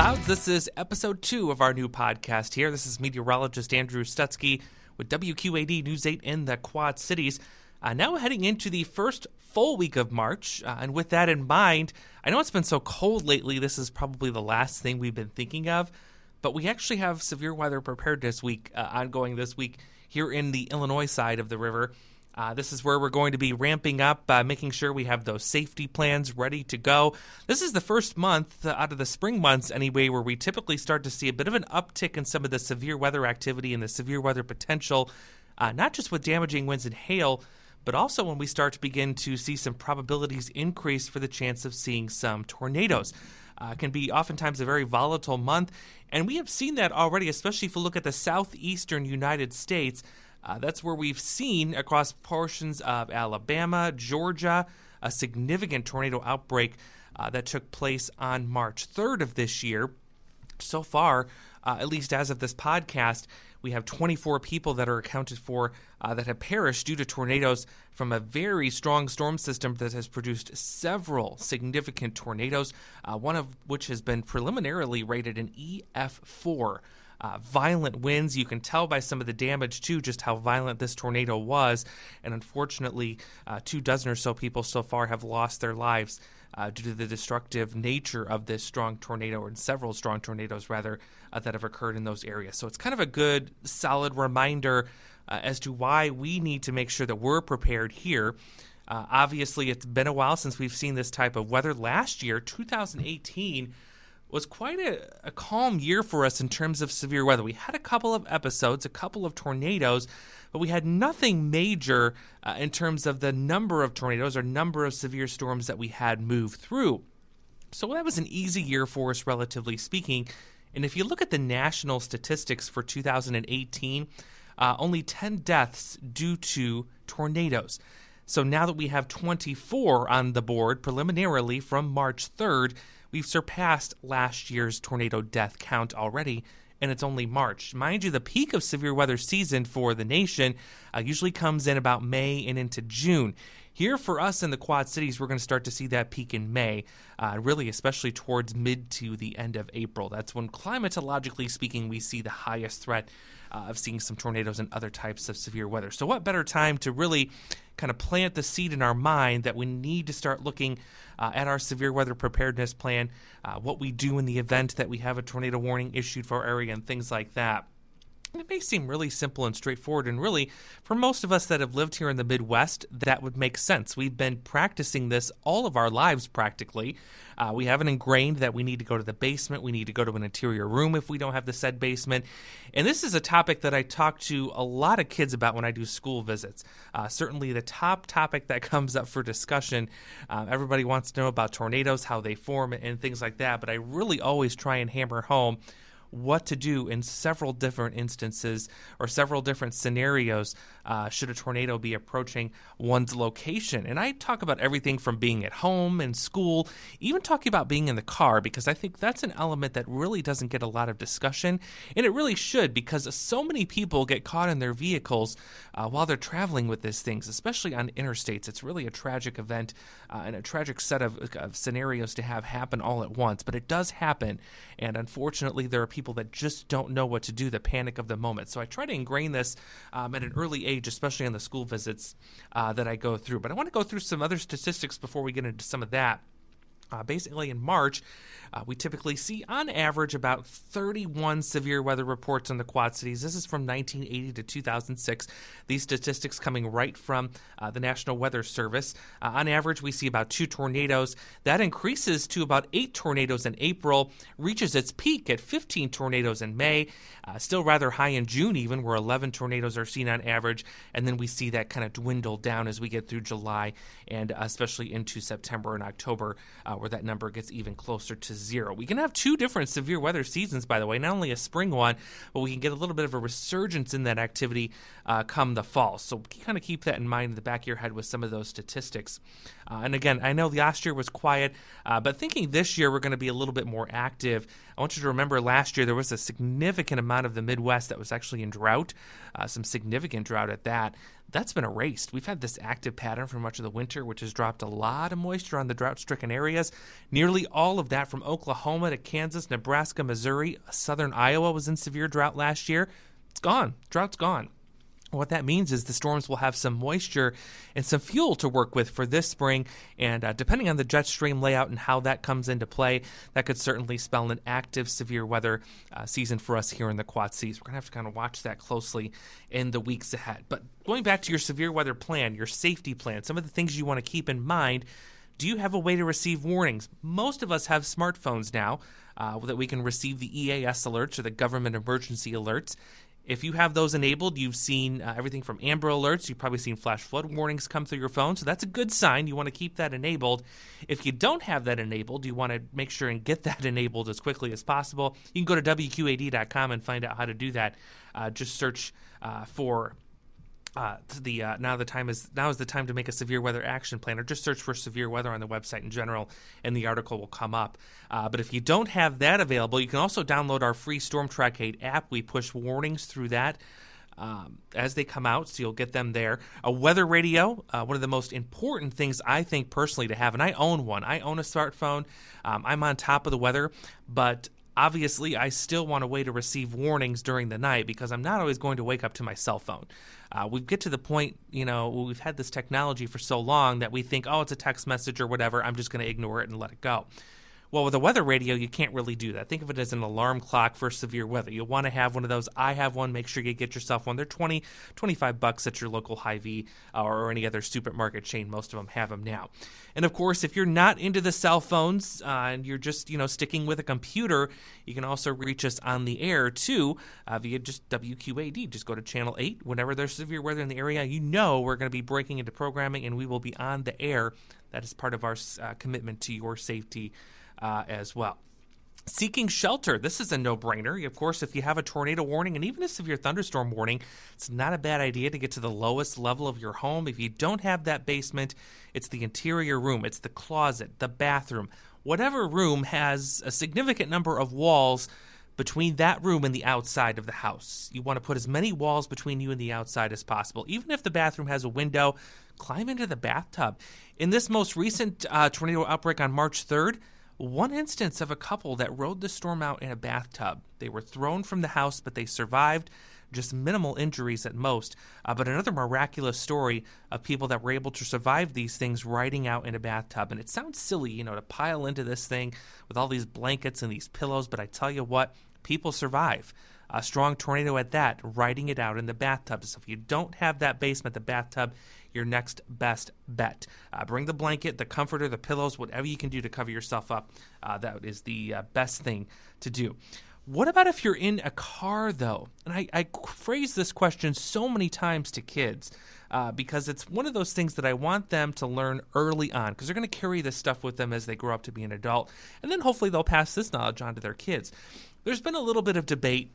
Clouds. This is episode two of our new podcast here. This is meteorologist Andrew Stutzke with WQAD News 8 in the Quad Cities. Uh, now heading into the first full week of March, uh, and with that in mind, I know it's been so cold lately. This is probably the last thing we've been thinking of, but we actually have severe weather preparedness week uh, ongoing this week here in the Illinois side of the river. Uh, this is where we're going to be ramping up, uh, making sure we have those safety plans ready to go. This is the first month uh, out of the spring months, anyway, where we typically start to see a bit of an uptick in some of the severe weather activity and the severe weather potential, uh, not just with damaging winds and hail, but also when we start to begin to see some probabilities increase for the chance of seeing some tornadoes. Uh, can be oftentimes a very volatile month, and we have seen that already, especially if you look at the southeastern United States. Uh, that's where we've seen across portions of Alabama, Georgia, a significant tornado outbreak uh, that took place on March 3rd of this year. So far, uh, at least as of this podcast, we have 24 people that are accounted for uh, that have perished due to tornadoes from a very strong storm system that has produced several significant tornadoes, uh, one of which has been preliminarily rated an EF4 uh, violent winds. You can tell by some of the damage, too, just how violent this tornado was. And unfortunately, uh, two dozen or so people so far have lost their lives. Uh, due to the destructive nature of this strong tornado, and several strong tornadoes, rather, uh, that have occurred in those areas. So it's kind of a good, solid reminder uh, as to why we need to make sure that we're prepared here. Uh, obviously, it's been a while since we've seen this type of weather. Last year, 2018, was quite a, a, calm year for us in terms of severe weather. We had a couple of episodes, a couple of tornadoes, but we had nothing major uh, in terms of the number of tornadoes or number of severe storms that we had move through. So that was an easy year for us, relatively speaking. And if you look at the national statistics for 2018, uh, only 10 deaths due to tornadoes. So now that we have 24 on the board preliminarily from March 3rd, We've surpassed last year's tornado death count already, and it's only March. Mind you, the peak of severe weather season for the nation uh, usually comes in about May and into June. Here for us in the Quad Cities, we're going to start to see that peak in May, uh, really, especially towards mid to the end of April. That's when, climatologically speaking, we see the highest threat uh, of seeing some tornadoes and other types of severe weather. So, what better time to really kind of plant the seed in our mind that we need to start looking uh, at our severe weather preparedness plan, uh, what we do in the event that we have a tornado warning issued for our area, and things like that. It may seem really simple and straightforward, and really, for most of us that have lived here in the Midwest, that would make sense. We've been practicing this all of our lives practically. Uh, we have it ingrained that we need to go to the basement, we need to go to an interior room if we don't have the said basement. And this is a topic that I talk to a lot of kids about when I do school visits. Uh, certainly, the top topic that comes up for discussion. Uh, everybody wants to know about tornadoes, how they form, and things like that, but I really always try and hammer home what to do in several different instances or several different scenarios uh, should a tornado be approaching one's location. And I talk about everything from being at home and school, even talking about being in the car, because I think that's an element that really doesn't get a lot of discussion. And it really should, because so many people get caught in their vehicles uh, while they're traveling with these things, especially on interstates. It's really a tragic event uh, and a tragic set of, of scenarios to have happen all at once, but it does happen. And unfortunately, there are people that just don't know what to do, the panic of the moment. So I try to ingrain this um, at an early age, especially on the school visits uh, that I go through. But I want to go through some other statistics before we get into some of that. Uh, basically, in March, uh, we typically see on average about 31 severe weather reports in the Quad Cities. This is from 1980 to 2006. These statistics coming right from uh, the National Weather Service. Uh, on average, we see about two tornadoes. That increases to about eight tornadoes in April, reaches its peak at 15 tornadoes in May, uh, still rather high in June, even where 11 tornadoes are seen on average. And then we see that kind of dwindle down as we get through July and especially into September and October, uh, where that number gets even closer to zero. We can have two different severe weather seasons, by the way, not only a spring one, but we can get a little bit of a resurgence in that activity uh, come the fall. So kind of keep that in mind in the back of your head with some of those statistics. Uh, and again, I know last year was quiet, uh, but thinking this year we're going to be a little bit more active. I want you to remember last year there was a significant amount of the Midwest that was actually in drought, uh, some significant drought at that that's been erased. We've had this active pattern for much of the winter, which has dropped a lot of moisture on the drought stricken areas. Nearly all of that from Oklahoma to Kansas, Nebraska, Missouri, southern Iowa was in severe drought last year. It's gone. Drought's gone. What that means is the storms will have some moisture and some fuel to work with for this spring. And uh, depending on the jet stream layout and how that comes into play, that could certainly spell an active severe weather uh, season for us here in the Quad Cities. We're going to have to kind of watch that closely in the weeks ahead. But going back to your severe weather plan, your safety plan, some of the things you want to keep in mind. Do you have a way to receive warnings? Most of us have smartphones now uh, that we can receive the EAS alerts or the government emergency alerts. If you have those enabled, you've seen uh, everything from Amber Alerts. You've probably seen flash flood warnings come through your phone. So that's a good sign. You want to keep that enabled. If you don't have that enabled, you want to make sure and get that enabled as quickly as possible. You can go to WQAD.com and find out how to do that. Uh, just search uh, for uh, the uh, now the time is now is the time to make a severe weather action plan, or just search for severe weather on the website in general, and the article will come up. Uh, but if you don't have that available, you can also download our free Storm Track 8 app. We push warnings through that. Um, as they come out, so you'll get them there. A weather radio, uh, one of the most important things I think personally to have, and I own one. I own a smartphone. Um, I'm on top of the weather, but obviously I still want a way to receive warnings during the night because I'm not always going to wake up to my cell phone. Uh, we get to the point, you know, we've had this technology for so long that we think, oh, it's a text message or whatever. I'm just going to ignore it and let it go. Well, with a weather radio, you can't really do that. Think of it as an alarm clock for severe weather. You'll want to have one of those. I have one. Make sure you get yourself one. They're 20, 25 bucks at your local Hy-Vee uh, or any other supermarket chain. Most of them have them now. And of course, if you're not into the cell phones uh, and you're just, you know, sticking with a computer, you can also reach us on the air too uh, via just WQAD. Just go to channel 8. Whenever there's severe weather in the area, you know we're going to be breaking into programming and we will be on the air. That is part of our uh, commitment to your safety uh, as well. Seeking shelter. This is a no brainer. Of course, if you have a tornado warning and even a severe thunderstorm warning, it's not a bad idea to get to the lowest level of your home. If you don't have that basement, it's the interior room, it's the closet, the bathroom. Whatever room has a significant number of walls between that room and the outside of the house. You want to put as many walls between you and the outside as possible. Even if the bathroom has a window, climb into the bathtub. In this most recent uh, tornado outbreak on March 3rd, one instance of a couple that rode the storm out in a bathtub. They were thrown from the house, but they survived, just minimal injuries at most. Uh, but another miraculous story of people that were able to survive these things riding out in a bathtub. And it sounds silly, you know, to pile into this thing with all these blankets and these pillows, but I tell you what, people survive a strong tornado at that, riding it out in the bathtub. So if you don't have that basement, the bathtub, your next best bet. Uh, bring the blanket, the comforter, the pillows, whatever you can do to cover yourself up. Uh, that is the uh, best thing to do. What about if you're in a car, though? And I, I phrase this question so many times to kids uh, because it's one of those things that I want them to learn early on because they're going to carry this stuff with them as they grow up to be an adult. And then hopefully they'll pass this knowledge on to their kids. There's been a little bit of debate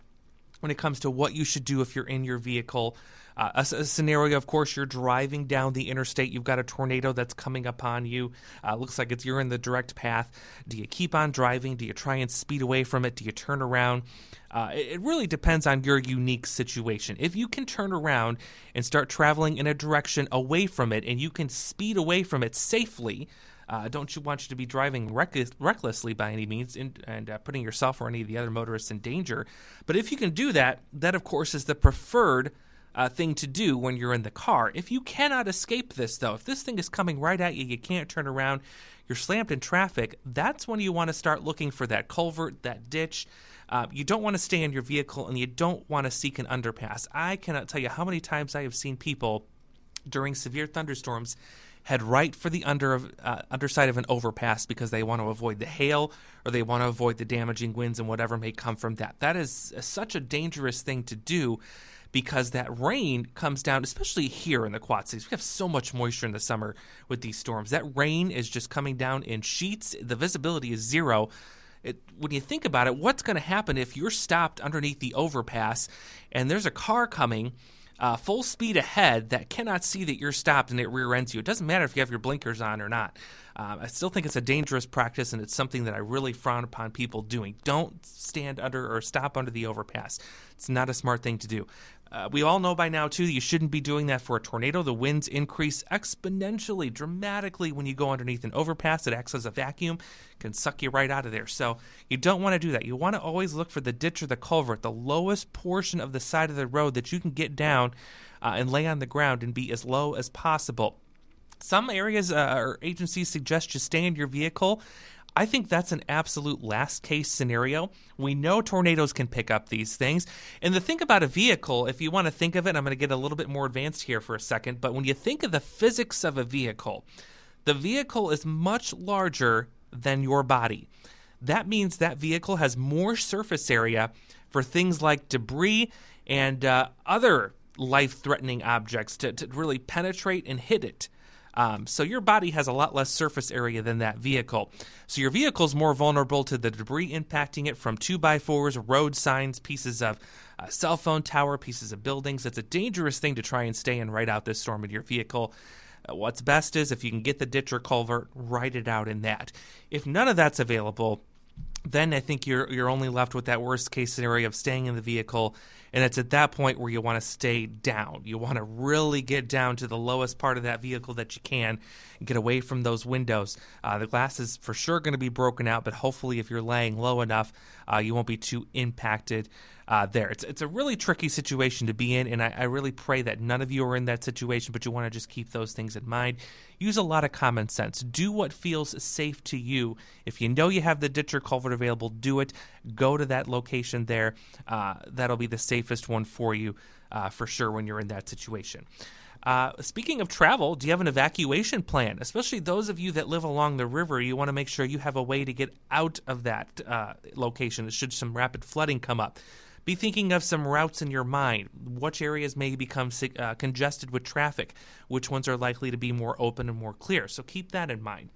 when it comes to what you should do if you're in your vehicle. Uh, a, a, scenario, of course, you're driving down the interstate. You've got a tornado that's coming upon you. Uh, looks like it's you're in the direct path. Do you keep on driving? Do you try and speed away from it? Do you turn around? Uh, it, it really depends on your unique situation. If you can turn around and start traveling in a direction away from it, and you can speed away from it safely. Uh, don't you want you to be driving reck- recklessly by any means in, and uh, putting yourself or any of the other motorists in danger. But if you can do that, that of course is the preferred uh, thing to do when you're in the car. If you cannot escape this, though, if this thing is coming right at you, you can't turn around, you're slammed in traffic, that's when you want to start looking for that culvert, that ditch. Uh, you don't want to stay in your vehicle and you don't want to seek an underpass. I cannot tell you how many times I have seen people during severe thunderstorms head right for the under uh, underside of an overpass because they want to avoid the hail or they want to avoid the damaging winds and whatever may come from that. That is such a dangerous thing to do because that rain comes down, especially here in the Quad Cities. We have so much moisture in the summer with these storms. That rain is just coming down in sheets. The visibility is zero. It, when you think about it, what's going to happen if you're stopped underneath the overpass and there's a car coming uh, full speed ahead that cannot see that you're stopped and it rear ends you. It doesn't matter if you have your blinkers on or not. Uh, I still think it's a dangerous practice and it's something that I really frown upon people doing. Don't stand under or stop under the overpass. It's not a smart thing to do. Uh, we all know by now, too, you shouldn't be doing that for a tornado. The winds increase exponentially, dramatically when you go underneath an overpass. It acts as a vacuum, can suck you right out of there. So you don't want to do that. You want to always look for the ditch or the culvert, the lowest portion of the side of the road that you can get down uh, and lay on the ground and be as low as possible. Some areas uh, or agencies suggest you stay in your vehicle I think that's an absolute last case scenario. We know tornadoes can pick up these things. And the thing about a vehicle, if you want to think of it, I'm going to get a little bit more advanced here for a second, but when you think of the physics of a vehicle, the vehicle is much larger than your body. That means that vehicle has more surface area for things like debris and uh, other life threatening objects to, to really penetrate and hit it. Um, so your body has a lot less surface area than that vehicle. So your vehicle is more vulnerable to the debris impacting it from 2x4s, road signs, pieces of a cell phone tower, pieces of buildings. It's a dangerous thing to try and stay and ride out this storm in your vehicle. Uh, what's best is if you can get the ditch or culvert, ride it out in that. If none of that's available, then I think you're you're only left with that worst case scenario of staying in the vehicle and it's at that point where you want to stay down. You want to really get down to the lowest part of that vehicle that you can get away from those windows. Uh, the glass is for sure going to be broken out, but hopefully, if you're laying low enough, uh, you won't be too impacted uh, there. It's it's a really tricky situation to be in, and I, I, really pray that none of you are in that situation, but you want to just keep those things in mind. Use a lot of common sense. Do what feels safe to you. If you know you have the ditch or culvert available, do it. Go to that location there. Uh, that'll be the safest one for you uh, for sure when you're in that situation. Uh, speaking of travel, do you have an evacuation plan? Especially those of you that live along the river, you want to make sure you have a way to get out of that uh, location should some rapid flooding come up. Be thinking of some routes in your mind. Which areas may become uh, congested with traffic? Which ones are likely to be more open and more clear? So keep that in mind.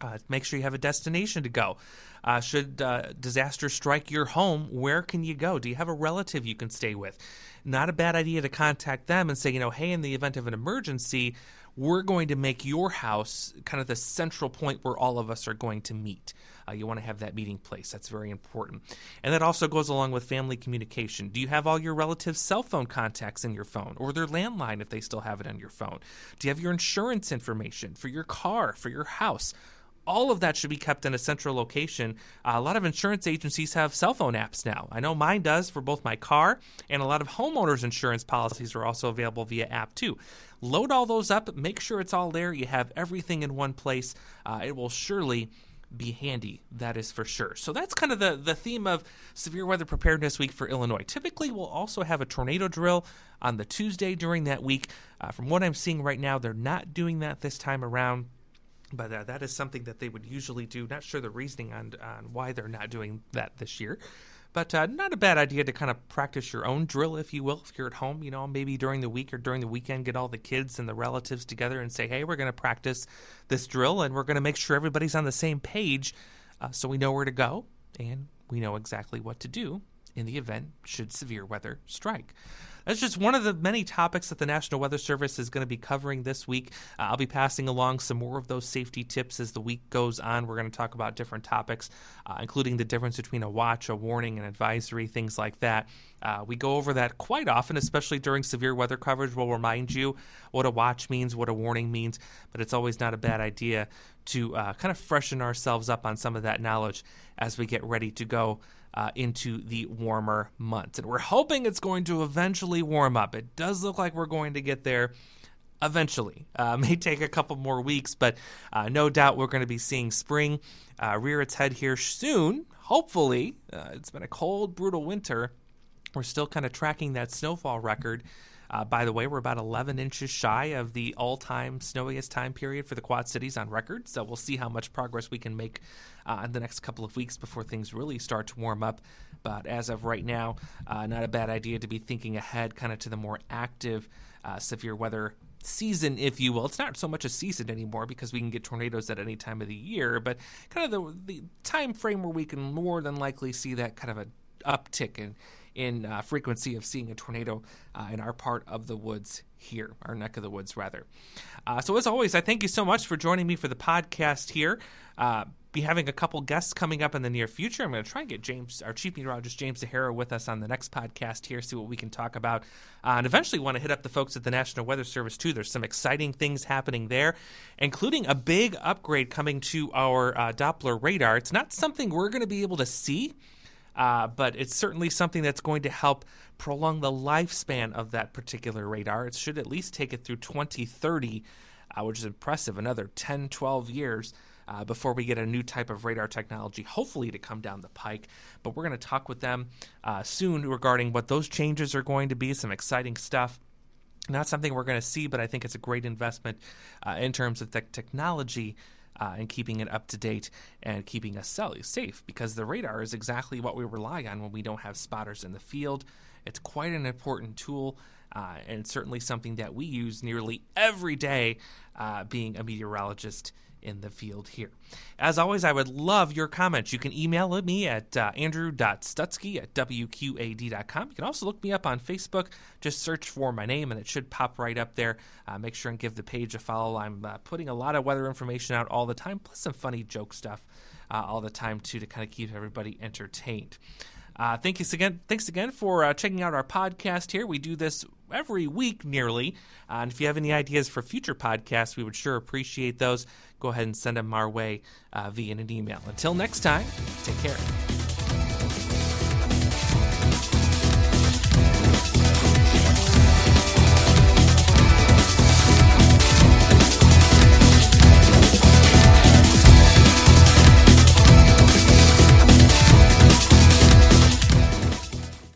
Uh, make sure you have a destination to go. Uh, should uh, disaster strike your home, where can you go? Do you have a relative you can stay with? Not a bad idea to contact them and say, you know, hey, in the event of an emergency, we're going to make your house kind of the central point where all of us are going to meet. Uh, you want to have that meeting place. That's very important. And that also goes along with family communication. Do you have all your relatives' cell phone contacts in your phone or their landline if they still have it on your phone? Do you have your insurance information for your car, for your house? all of that should be kept in a central location. Uh, a lot of insurance agencies have cell phone apps now. I know mine does for both my car, and a lot of homeowners' insurance policies are also available via app too. Load all those up, make sure it's all there. You have everything in one place. Uh, it will surely be handy, that is for sure. So that's kind of the, the theme of Severe Weather Preparedness Week for Illinois. Typically, we'll also have a tornado drill on the Tuesday during that week. Uh, from what I'm seeing right now, they're not doing that this time around. But uh, that is something that they would usually do. Not sure the reasoning on, on why they're not doing that this year. But uh, not a bad idea to kind of practice your own drill, if you will, if you're at home. You know, maybe during the week or during the weekend, get all the kids and the relatives together and say, hey, we're going to practice this drill and we're going to make sure everybody's on the same page uh, so we know where to go and we know exactly what to do in the event should severe weather strike. That's just one of the many topics that the National Weather Service is going to be covering this week. Uh, I'll be passing along some more of those safety tips as the week goes on. We're going to talk about different topics, uh, including the difference between a watch, a warning, an advisory, things like that. Uh, we go over that quite often, especially during severe weather coverage. We'll remind you what a watch means, what a warning means, but it's always not a bad idea to uh, kind of freshen ourselves up on some of that knowledge as we get ready to go uh, into the warmer months. And we're hoping it's going to eventually warm up. It does look like we're going to get there eventually. Uh, may take a couple more weeks, but uh, no doubt we're going to be seeing spring uh, rear its head here soon. Hopefully, uh, it's been a cold, brutal winter. We're still kind of tracking that snowfall record. Uh, by the way, we're about 11 inches shy of the all time snowiest time period for the Quad Cities on record. So we'll see how much progress we can make uh, in the next couple of weeks before things really start to warm up. But as of right now, uh, not a bad idea to be thinking ahead kind of to the more active uh, severe weather season, if you will. It's not so much a season anymore because we can get tornadoes at any time of the year, but kind of the, the time frame where we can more than likely see that kind of a uptick in in uh, frequency of seeing a tornado uh, in our part of the woods here, our neck of the woods, rather. Uh, so, as always, I thank you so much for joining me for the podcast here. Be having a couple guests coming up in the near future. I'm going to try and get James, our chief meteorologist James Zahara, with us on the next podcast here, see what we can talk about, uh, and eventually want to hit up the folks at the National Weather Service too. There's some exciting things happening there, including a big upgrade coming to our uh, Doppler radar. It's not something we're going to be able to see uh, but it's certainly something that's going to help prolong the lifespan of that particular radar. It should at least take it through 2030, uh, which is impressive, another 10, 12 years. Uh, before we get a new type of radar technology, hopefully to come down the pike. But we're going to talk with them uh, soon regarding what those changes are going to be, some exciting stuff not something we're going to see, but I think it's a great investment uh, in terms of the technology uh, and keeping it up to date and keeping us safe because the radar is exactly what we rely on when we don't have spotters in the field. It's quite an important tool. Uh, and certainly something that we use nearly every day, uh, being a meteorologist in the field here. As always, I would love your comments. You can email me at uh, andrew.stutzke at wqad.com. You can also look me up on Facebook. Just search for my name and it should pop right up there. Uh, make sure and give the page a follow. I'm uh, putting a lot of weather information out all the time, plus some funny joke stuff uh, all the time, too, to kind of keep everybody entertained. Uh, thank you again. Thanks again for uh, checking out our podcast here. We do this every week nearly. Uh, and if you have any ideas for future podcasts, we would sure appreciate those. Go ahead and send them our way uh, via an email. Until next time, take care.